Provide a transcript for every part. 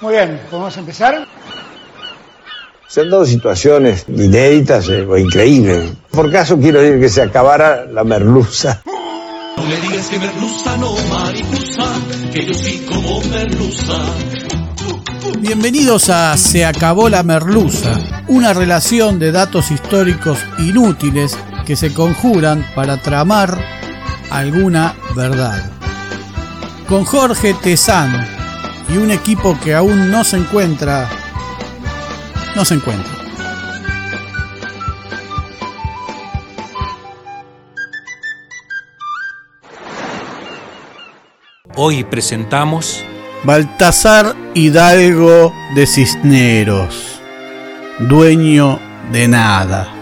Muy bien, ¿podemos empezar? Se han dado situaciones inéditas eh, o increíbles. Por caso quiero decir que se acabara la merluza. No me digas que merluza no mariposa, que yo sí como merluza. Bienvenidos a Se acabó la merluza, una relación de datos históricos inútiles que se conjuran para tramar alguna verdad. Con Jorge Tezán y un equipo que aún no se encuentra, no se encuentra. Hoy presentamos Baltasar Hidalgo de Cisneros, dueño de nada.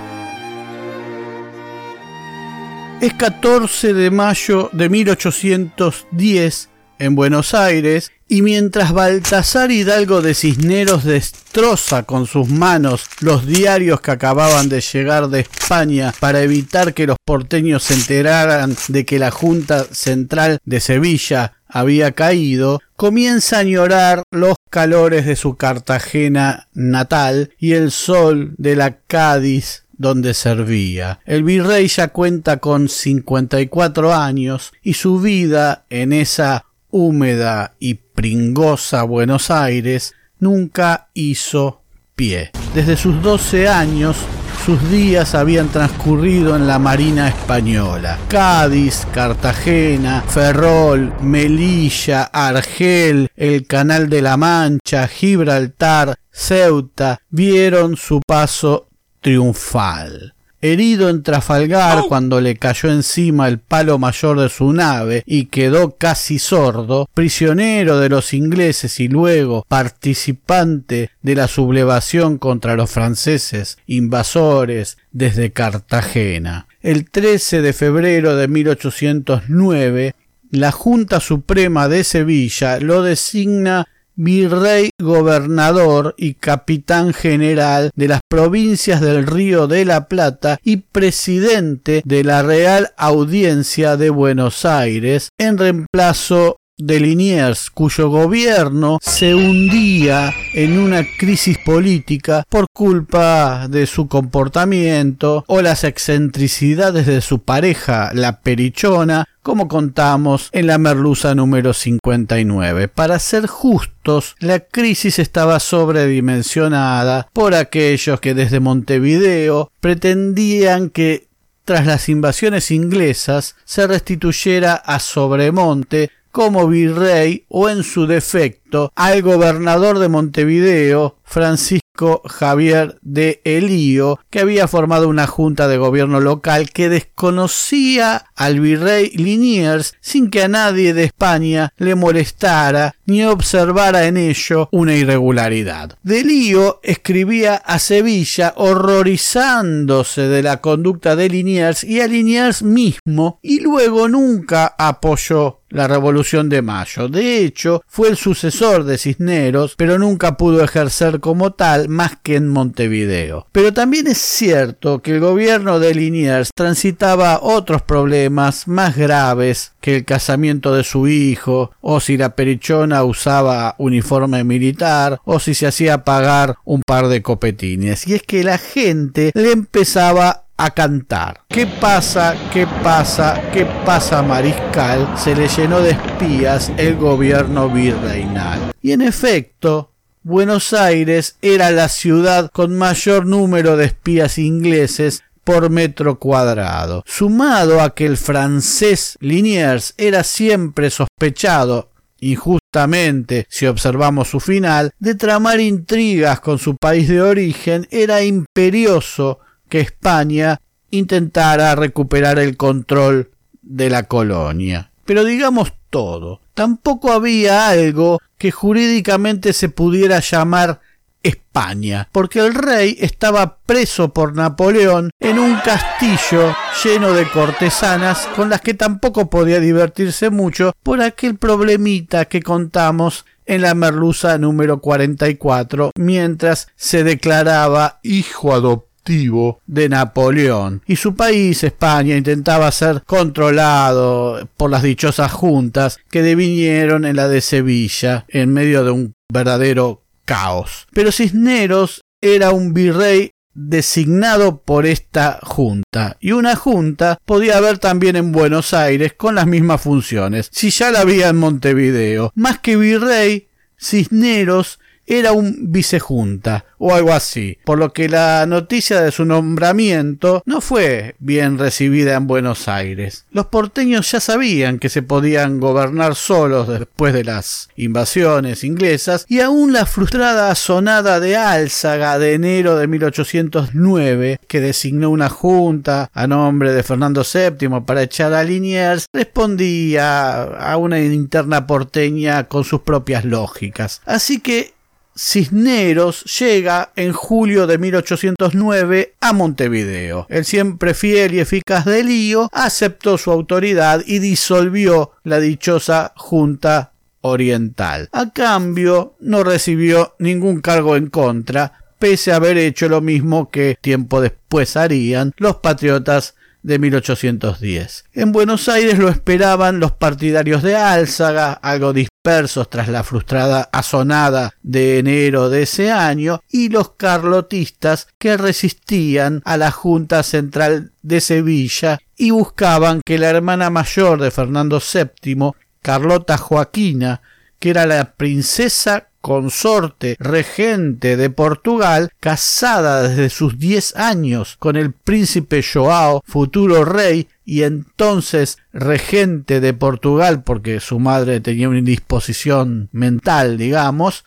Es 14 de mayo de 1810 en Buenos Aires y mientras Baltasar Hidalgo de Cisneros destroza con sus manos los diarios que acababan de llegar de España para evitar que los porteños se enteraran de que la Junta Central de Sevilla había caído, comienza a llorar los calores de su Cartagena natal y el sol de la Cádiz donde servía. El virrey ya cuenta con 54 años y su vida en esa húmeda y pringosa Buenos Aires nunca hizo pie. Desde sus doce años sus días habían transcurrido en la Marina Española. Cádiz, Cartagena, Ferrol, Melilla, Argel, el Canal de la Mancha, Gibraltar, Ceuta, vieron su paso triunfal herido en Trafalgar cuando le cayó encima el palo mayor de su nave y quedó casi sordo, prisionero de los ingleses y luego participante de la sublevación contra los franceses invasores desde Cartagena. El 13 de febrero de 1809, la Junta Suprema de Sevilla lo designa virrey gobernador y capitán general de las provincias del Río de la Plata y presidente de la Real Audiencia de Buenos Aires en reemplazo de Liniers, cuyo gobierno se hundía en una crisis política por culpa de su comportamiento o las excentricidades de su pareja, la perichona, como contamos en la merluza número 59. Para ser justos, la crisis estaba sobredimensionada por aquellos que desde Montevideo pretendían que tras las invasiones inglesas se restituyera a Sobremonte como virrey o en su defecto al gobernador de Montevideo, Francisco Javier de Elío, que había formado una junta de gobierno local que desconocía al virrey Liniers sin que a nadie de España le molestara ni observara en ello una irregularidad. De Lío escribía a Sevilla horrorizándose de la conducta de Liniers y a Liniers mismo y luego nunca apoyó la Revolución de Mayo. De hecho, fue el sucesor de Cisneros, pero nunca pudo ejercer como tal más que en Montevideo. Pero también es cierto que el gobierno de Liniers transitaba otros problemas más graves que el casamiento de su hijo, o si la perichona usaba uniforme militar, o si se hacía pagar un par de copetines. Y es que la gente le empezaba a cantar. ¿Qué pasa? ¿Qué pasa? ¿Qué pasa, Mariscal? Se le llenó de espías el gobierno virreinal. Y en efecto, Buenos Aires era la ciudad con mayor número de espías ingleses por metro cuadrado. Sumado a que el francés Liniers era siempre sospechado injustamente, si observamos su final, de tramar intrigas con su país de origen, era imperioso que España intentara recuperar el control de la colonia. Pero digamos todo, tampoco había algo que jurídicamente se pudiera llamar España, porque el rey estaba preso por Napoleón en un castillo lleno de cortesanas con las que tampoco podía divertirse mucho por aquel problemita que contamos en la merluza número 44 mientras se declaraba hijo adoptado de Napoleón. Y su país, España, intentaba ser controlado por las dichosas juntas que devinieron en la de Sevilla, en medio de un verdadero caos. Pero Cisneros era un virrey designado por esta junta y una junta podía haber también en Buenos Aires con las mismas funciones si ya la había en Montevideo más que virrey Cisneros era un vicejunta o algo así, por lo que la noticia de su nombramiento no fue bien recibida en Buenos Aires. Los porteños ya sabían que se podían gobernar solos después de las invasiones inglesas y aún la frustrada sonada de Álzaga de enero de 1809, que designó una junta a nombre de Fernando VII para echar a Liniers, respondía a una interna porteña con sus propias lógicas. Así que Cisneros llega en julio de 1809 a Montevideo. El siempre fiel y eficaz de Lío aceptó su autoridad y disolvió la dichosa Junta Oriental. A cambio, no recibió ningún cargo en contra, pese a haber hecho lo mismo que tiempo después harían los patriotas de 1810. En Buenos Aires lo esperaban los partidarios de Álzaga, algo dispersos tras la frustrada asonada de enero de ese año, y los carlotistas que resistían a la Junta Central de Sevilla y buscaban que la hermana mayor de Fernando VII, Carlota Joaquina, que era la princesa consorte regente de Portugal, casada desde sus diez años con el príncipe Joao, futuro rey y entonces regente de Portugal porque su madre tenía una indisposición mental, digamos,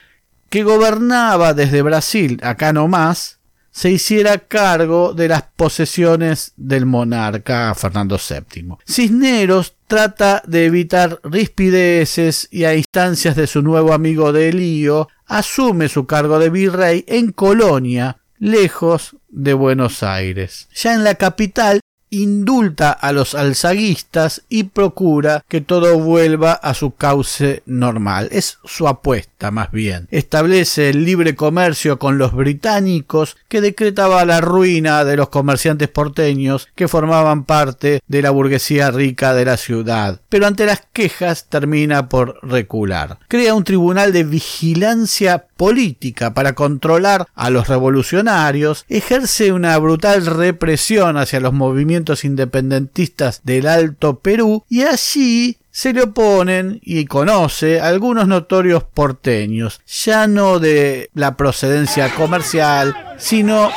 que gobernaba desde Brasil, acá no más, se hiciera cargo de las posesiones del monarca Fernando VII. Cisneros trata de evitar rispideces y a instancias de su nuevo amigo de Lío, asume su cargo de virrey en Colonia, lejos de Buenos Aires. Ya en la capital indulta a los alzaguistas y procura que todo vuelva a su cauce normal. Es su apuesta más bien. Establece el libre comercio con los británicos que decretaba la ruina de los comerciantes porteños que formaban parte de la burguesía rica de la ciudad. Pero ante las quejas termina por recular. Crea un tribunal de vigilancia política para controlar a los revolucionarios, ejerce una brutal represión hacia los movimientos independentistas del Alto Perú y allí se le oponen y conoce algunos notorios porteños, ya no de la procedencia comercial, sino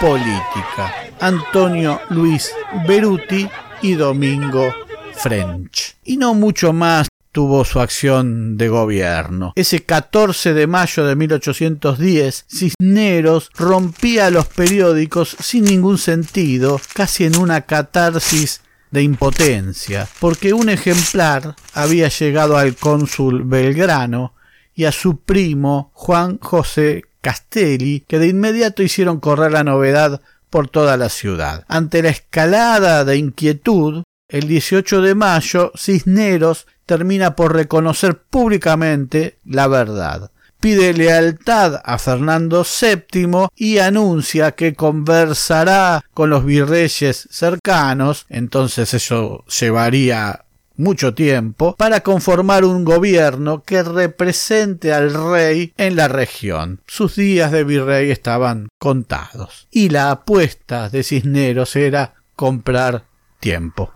política. Antonio Luis Beruti y Domingo French. Y no mucho más tuvo su acción de gobierno. Ese 14 de mayo de 1810, Cisneros rompía los periódicos sin ningún sentido, casi en una catarsis de impotencia, porque un ejemplar había llegado al cónsul Belgrano y a su primo Juan José Castelli, que de inmediato hicieron correr la novedad por toda la ciudad. Ante la escalada de inquietud, el 18 de mayo, Cisneros termina por reconocer públicamente la verdad. Pide lealtad a Fernando VII y anuncia que conversará con los virreyes cercanos, entonces eso llevaría mucho tiempo, para conformar un gobierno que represente al rey en la región. Sus días de virrey estaban contados. Y la apuesta de Cisneros era comprar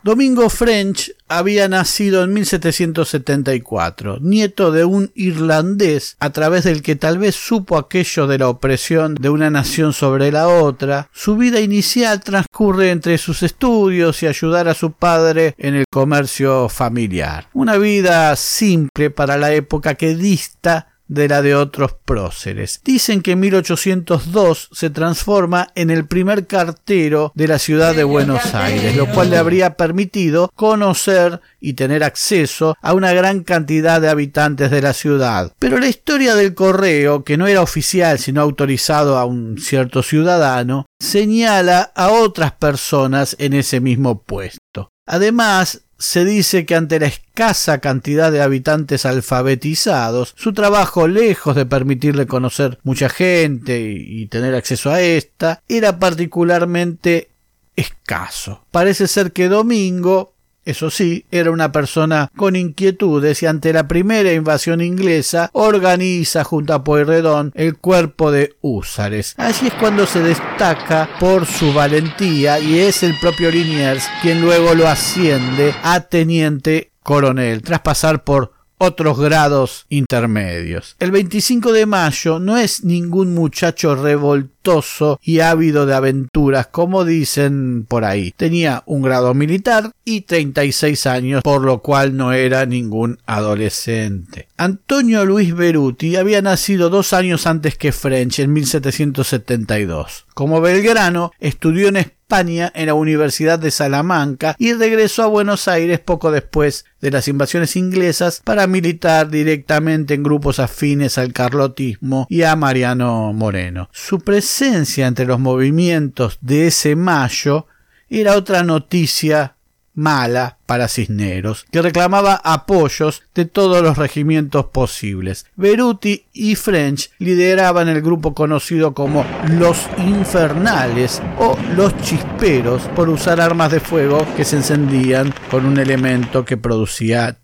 Domingo French había nacido en 1774, nieto de un irlandés, a través del que tal vez supo aquello de la opresión de una nación sobre la otra. Su vida inicial transcurre entre sus estudios y ayudar a su padre en el comercio familiar. Una vida simple para la época que dista de la de otros próceres. Dicen que en 1802 se transforma en el primer cartero de la ciudad de Buenos Aires, lo cual le habría permitido conocer y tener acceso a una gran cantidad de habitantes de la ciudad. Pero la historia del correo, que no era oficial sino autorizado a un cierto ciudadano, señala a otras personas en ese mismo puesto. Además, se dice que ante la escasa cantidad de habitantes alfabetizados, su trabajo, lejos de permitirle conocer mucha gente y, tener acceso a esta, era particularmente escaso. Parece ser que Domingo eso sí, era una persona con inquietudes y ante la primera invasión inglesa organiza junto a Pueyrredón el cuerpo de húsares. Así es cuando se destaca por su valentía y es el propio Liniers quien luego lo asciende a teniente coronel tras pasar por otros grados intermedios. El 25 de mayo no es ningún muchacho revoltoso y ávido de aventuras, como dicen por ahí. Tenía un grado militar y 36 años, por lo cual no era ningún adolescente. Antonio Luis Beruti había nacido dos años antes que French, en 1772. Como Belgrano, estudió en España en la Universidad de Salamanca y regresó a Buenos Aires poco después de las invasiones inglesas para militar directamente en grupos afines al carlotismo y a Mariano Moreno. Su presencia entre los movimientos de ese mayo era otra noticia mala para Cisneros, que reclamaba apoyos de todos los regimientos posibles. Beruti y French lideraban el grupo conocido como los Infernales o los Chisperos por usar armas de fuego que se encendían con un elemento que producía.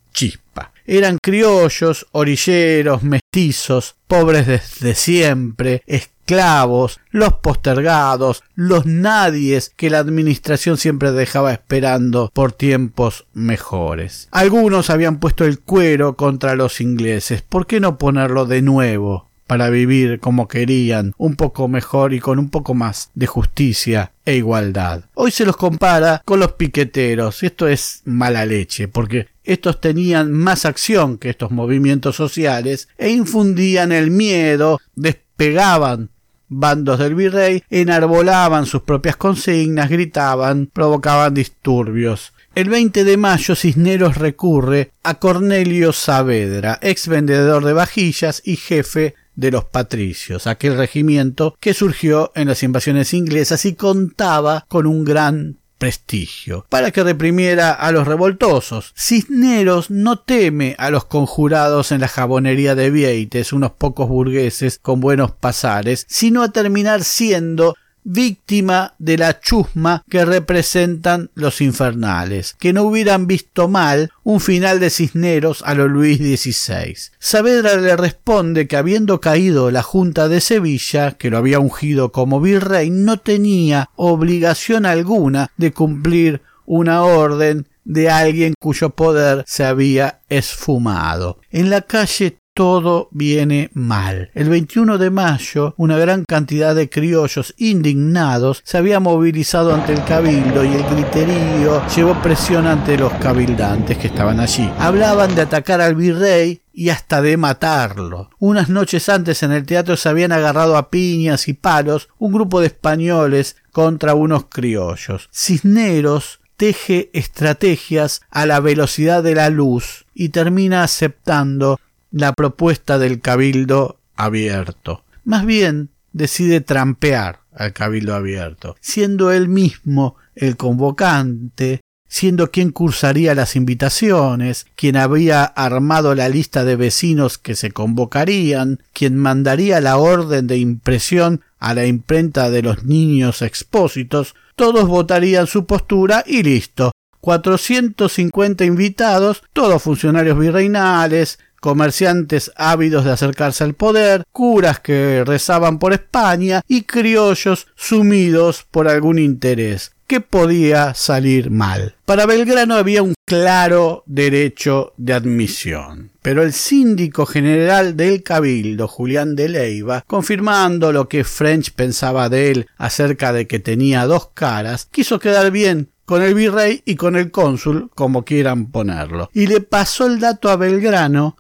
Eran criollos, orilleros, mestizos, pobres desde siempre, esclavos, los postergados, los nadies que la administración siempre dejaba esperando por tiempos mejores. Algunos habían puesto el cuero contra los ingleses. ¿Por qué no ponerlo de nuevo? para vivir como querían, un poco mejor y con un poco más de justicia e igualdad. Hoy se los compara con los piqueteros. Esto es mala leche, porque estos tenían más acción que estos movimientos sociales e infundían el miedo, despegaban bandos del virrey enarbolaban sus propias consignas, gritaban, provocaban disturbios. El 20 de mayo Cisneros recurre a Cornelio Saavedra, ex vendedor de vajillas y jefe de los patricios, aquel regimiento que surgió en las invasiones inglesas y contaba con un gran prestigio, para que reprimiera a los revoltosos. Cisneros no teme a los conjurados en la jabonería de Vieites, unos pocos burgueses con buenos pasares, sino a terminar siendo víctima de la chusma que representan los infernales, que no hubieran visto mal un final de Cisneros a lo Luis XVI. Saavedra le responde que habiendo caído la Junta de Sevilla, que lo había ungido como virrey, no tenía obligación alguna de cumplir una orden de alguien cuyo poder se había esfumado. En la calle todo viene mal. El 21 de mayo, una gran cantidad de criollos indignados se había movilizado ante el cabildo y el griterío llevó presión ante los cabildantes que estaban allí. Hablaban de atacar al virrey y hasta de matarlo. Unas noches antes en el teatro se habían agarrado a piñas y palos un grupo de españoles contra unos criollos. Cisneros teje estrategias a la velocidad de la luz y termina aceptando la propuesta del cabildo abierto. Más bien decide trampear al cabildo abierto, siendo él mismo el convocante, siendo quien cursaría las invitaciones, quien había armado la lista de vecinos que se convocarían, quien mandaría la orden de impresión a la imprenta de los niños expósitos, todos votarían su postura y listo. 450 invitados, todos funcionarios virreinales, comerciantes ávidos de acercarse al poder, curas que rezaban por España y criollos sumidos por algún interés. ¿Qué podía salir mal? Para Belgrano había un claro derecho de admisión. Pero el síndico general del Cabildo, Julián de Leiva, confirmando lo que French pensaba de él acerca de que tenía dos caras, quiso quedar bien con el virrey y con el cónsul, como quieran ponerlo, y le pasó el dato a Belgrano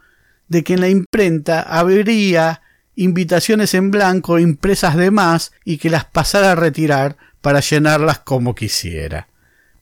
de que en la imprenta habría invitaciones en blanco impresas de más y que las pasara a retirar para llenarlas como quisiera.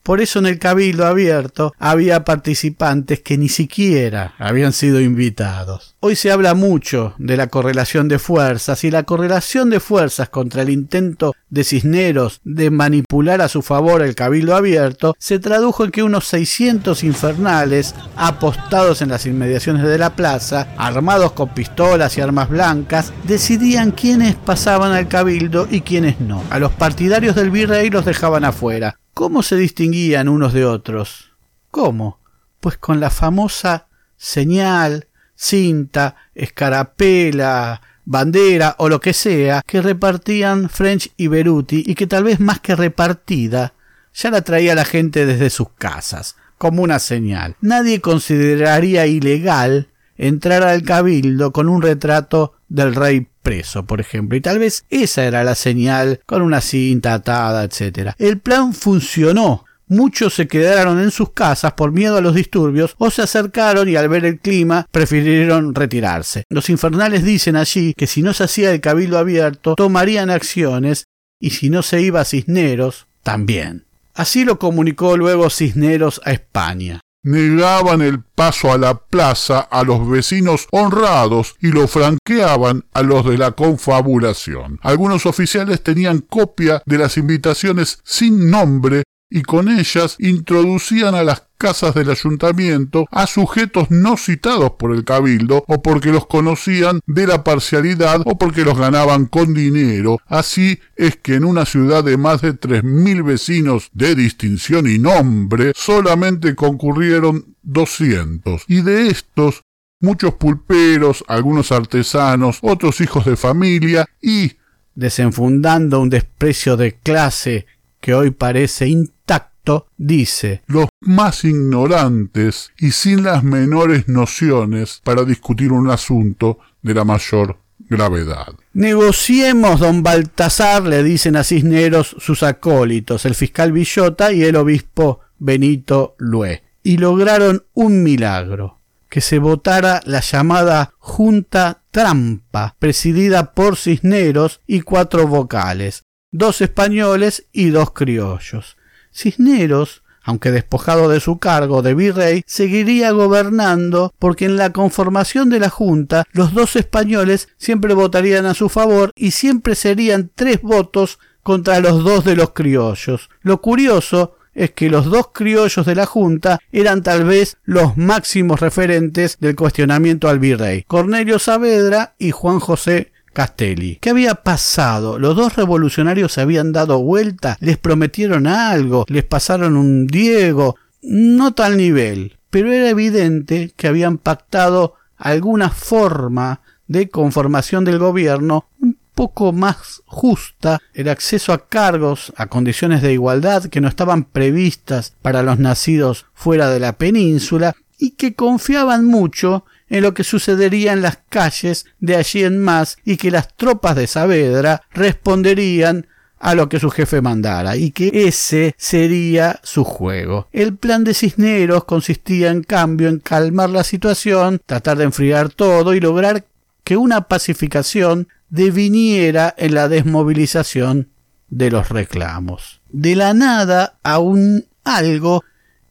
Por eso en el cabildo abierto había participantes que ni siquiera habían sido invitados. Hoy se habla mucho de la correlación de fuerzas y la correlación de fuerzas contra el intento de Cisneros de manipular a su favor el cabildo abierto se tradujo en que unos 600 infernales apostados en las inmediaciones de la plaza, armados con pistolas y armas blancas, decidían quiénes pasaban al cabildo y quiénes no. A los partidarios del virrey los dejaban afuera. ¿Cómo se distinguían unos de otros? ¿Cómo? Pues con la famosa señal, cinta, escarapela, bandera o lo que sea que repartían French y Beruti y que tal vez más que repartida ya la traía la gente desde sus casas, como una señal. Nadie consideraría ilegal entrar al cabildo con un retrato del rey preso, por ejemplo, y tal vez esa era la señal con una cinta atada, etc. El plan funcionó. Muchos se quedaron en sus casas por miedo a los disturbios o se acercaron y al ver el clima prefirieron retirarse. Los infernales dicen allí que si no se hacía el cabildo abierto tomarían acciones y si no se iba a Cisneros también. Así lo comunicó luego Cisneros a España negaban el paso a la plaza a los vecinos honrados y lo franqueaban a los de la confabulación. Algunos oficiales tenían copia de las invitaciones sin nombre y con ellas introducían a las casas del ayuntamiento a sujetos no citados por el cabildo o porque los conocían de la parcialidad o porque los ganaban con dinero. Así es que en una ciudad de más de tres mil vecinos de distinción y nombre solamente concurrieron doscientos y de estos muchos pulperos, algunos artesanos, otros hijos de familia y desenfundando un desprecio de clase que hoy parece intacto, dice los más ignorantes y sin las menores nociones para discutir un asunto de la mayor gravedad. Negociemos, don Baltasar, le dicen a Cisneros sus acólitos, el fiscal Villota y el obispo Benito Lué, y lograron un milagro, que se votara la llamada Junta Trampa, presidida por Cisneros y cuatro vocales, dos españoles y dos criollos. Cisneros, aunque despojado de su cargo de virrey, seguiría gobernando porque en la conformación de la Junta los dos españoles siempre votarían a su favor y siempre serían tres votos contra los dos de los criollos. Lo curioso es que los dos criollos de la Junta eran tal vez los máximos referentes del cuestionamiento al virrey, Cornelio Saavedra y Juan José Castelli. ¿Qué había pasado? Los dos revolucionarios se habían dado vuelta, les prometieron algo, les pasaron un Diego, no tal nivel, pero era evidente que habían pactado alguna forma de conformación del gobierno un poco más justa, el acceso a cargos, a condiciones de igualdad que no estaban previstas para los nacidos fuera de la península y que confiaban mucho en lo que sucedería en las calles de allí en más y que las tropas de Saavedra responderían a lo que su jefe mandara y que ese sería su juego. El plan de Cisneros consistía en cambio en calmar la situación, tratar de enfriar todo y lograr que una pacificación deviniera en la desmovilización de los reclamos. De la nada a un algo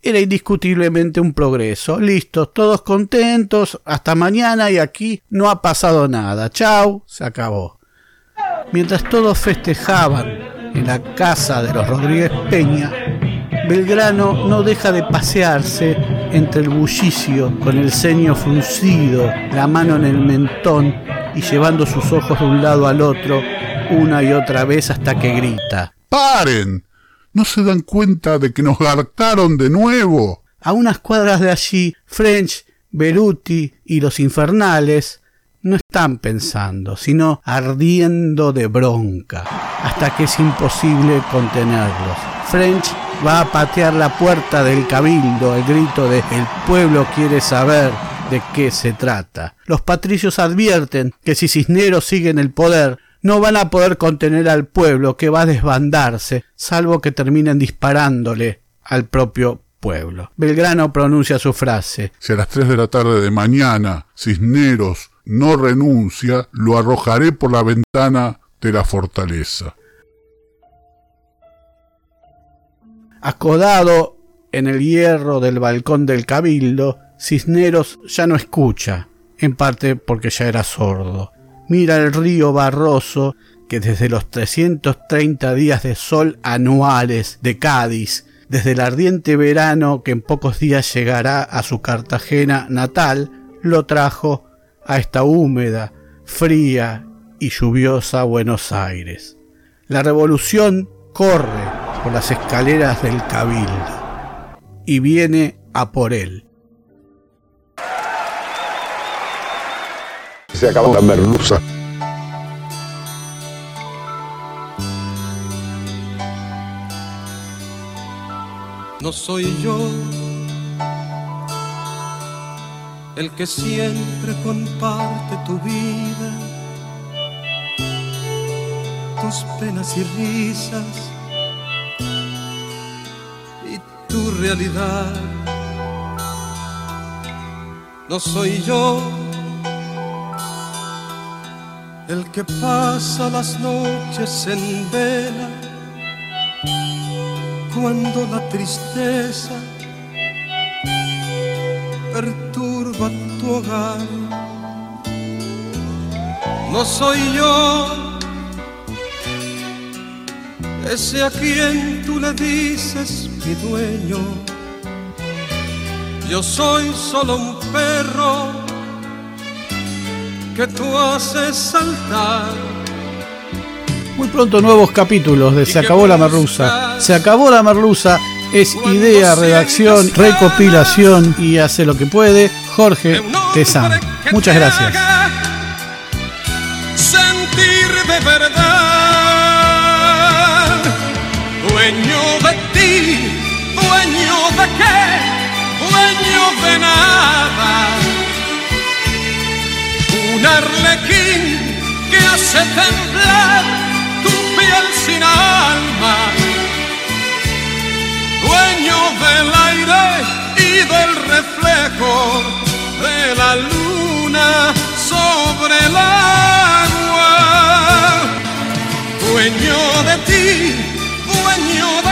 era indiscutiblemente un progreso. Listo, todos contentos, hasta mañana y aquí no ha pasado nada. Chau, se acabó. Mientras todos festejaban en la casa de los Rodríguez Peña, Belgrano no deja de pasearse entre el bullicio con el ceño fruncido, la mano en el mentón y llevando sus ojos de un lado al otro una y otra vez hasta que grita. ¡Paren! ¿No se dan cuenta de que nos gartaron de nuevo? A unas cuadras de allí, French, Beruti y los infernales no están pensando, sino ardiendo de bronca, hasta que es imposible contenerlos. French va a patear la puerta del cabildo, el grito de el pueblo quiere saber de qué se trata. Los patricios advierten que si Cisneros sigue en el poder, no van a poder contener al pueblo que va a desbandarse, salvo que terminen disparándole al propio pueblo. Belgrano pronuncia su frase. Si a las tres de la tarde de mañana Cisneros no renuncia, lo arrojaré por la ventana de la fortaleza. Acodado en el hierro del balcón del cabildo, Cisneros ya no escucha, en parte porque ya era sordo. Mira el río barroso que desde los 330 días de sol anuales de Cádiz, desde el ardiente verano que en pocos días llegará a su Cartagena natal, lo trajo a esta húmeda, fría y lluviosa Buenos Aires. La revolución corre por las escaleras del cabildo y viene a por él. Se la merluza. No soy yo el que siempre comparte tu vida, tus penas y risas y tu realidad. No soy yo que pasa las noches en vela cuando la tristeza perturba tu hogar. No soy yo ese a quien tú le dices mi dueño. Yo soy solo un perro que tú haces saltar. Muy pronto nuevos capítulos de Se acabó la merluza. Se acabó la merluza es idea, redacción, recopilación y hace lo que puede Jorge Tezán. Muchas gracias. un arlequín que hace temblar tu piel sin alma, dueño del aire y del reflejo de la luna sobre el agua, dueño de ti, dueño de ti.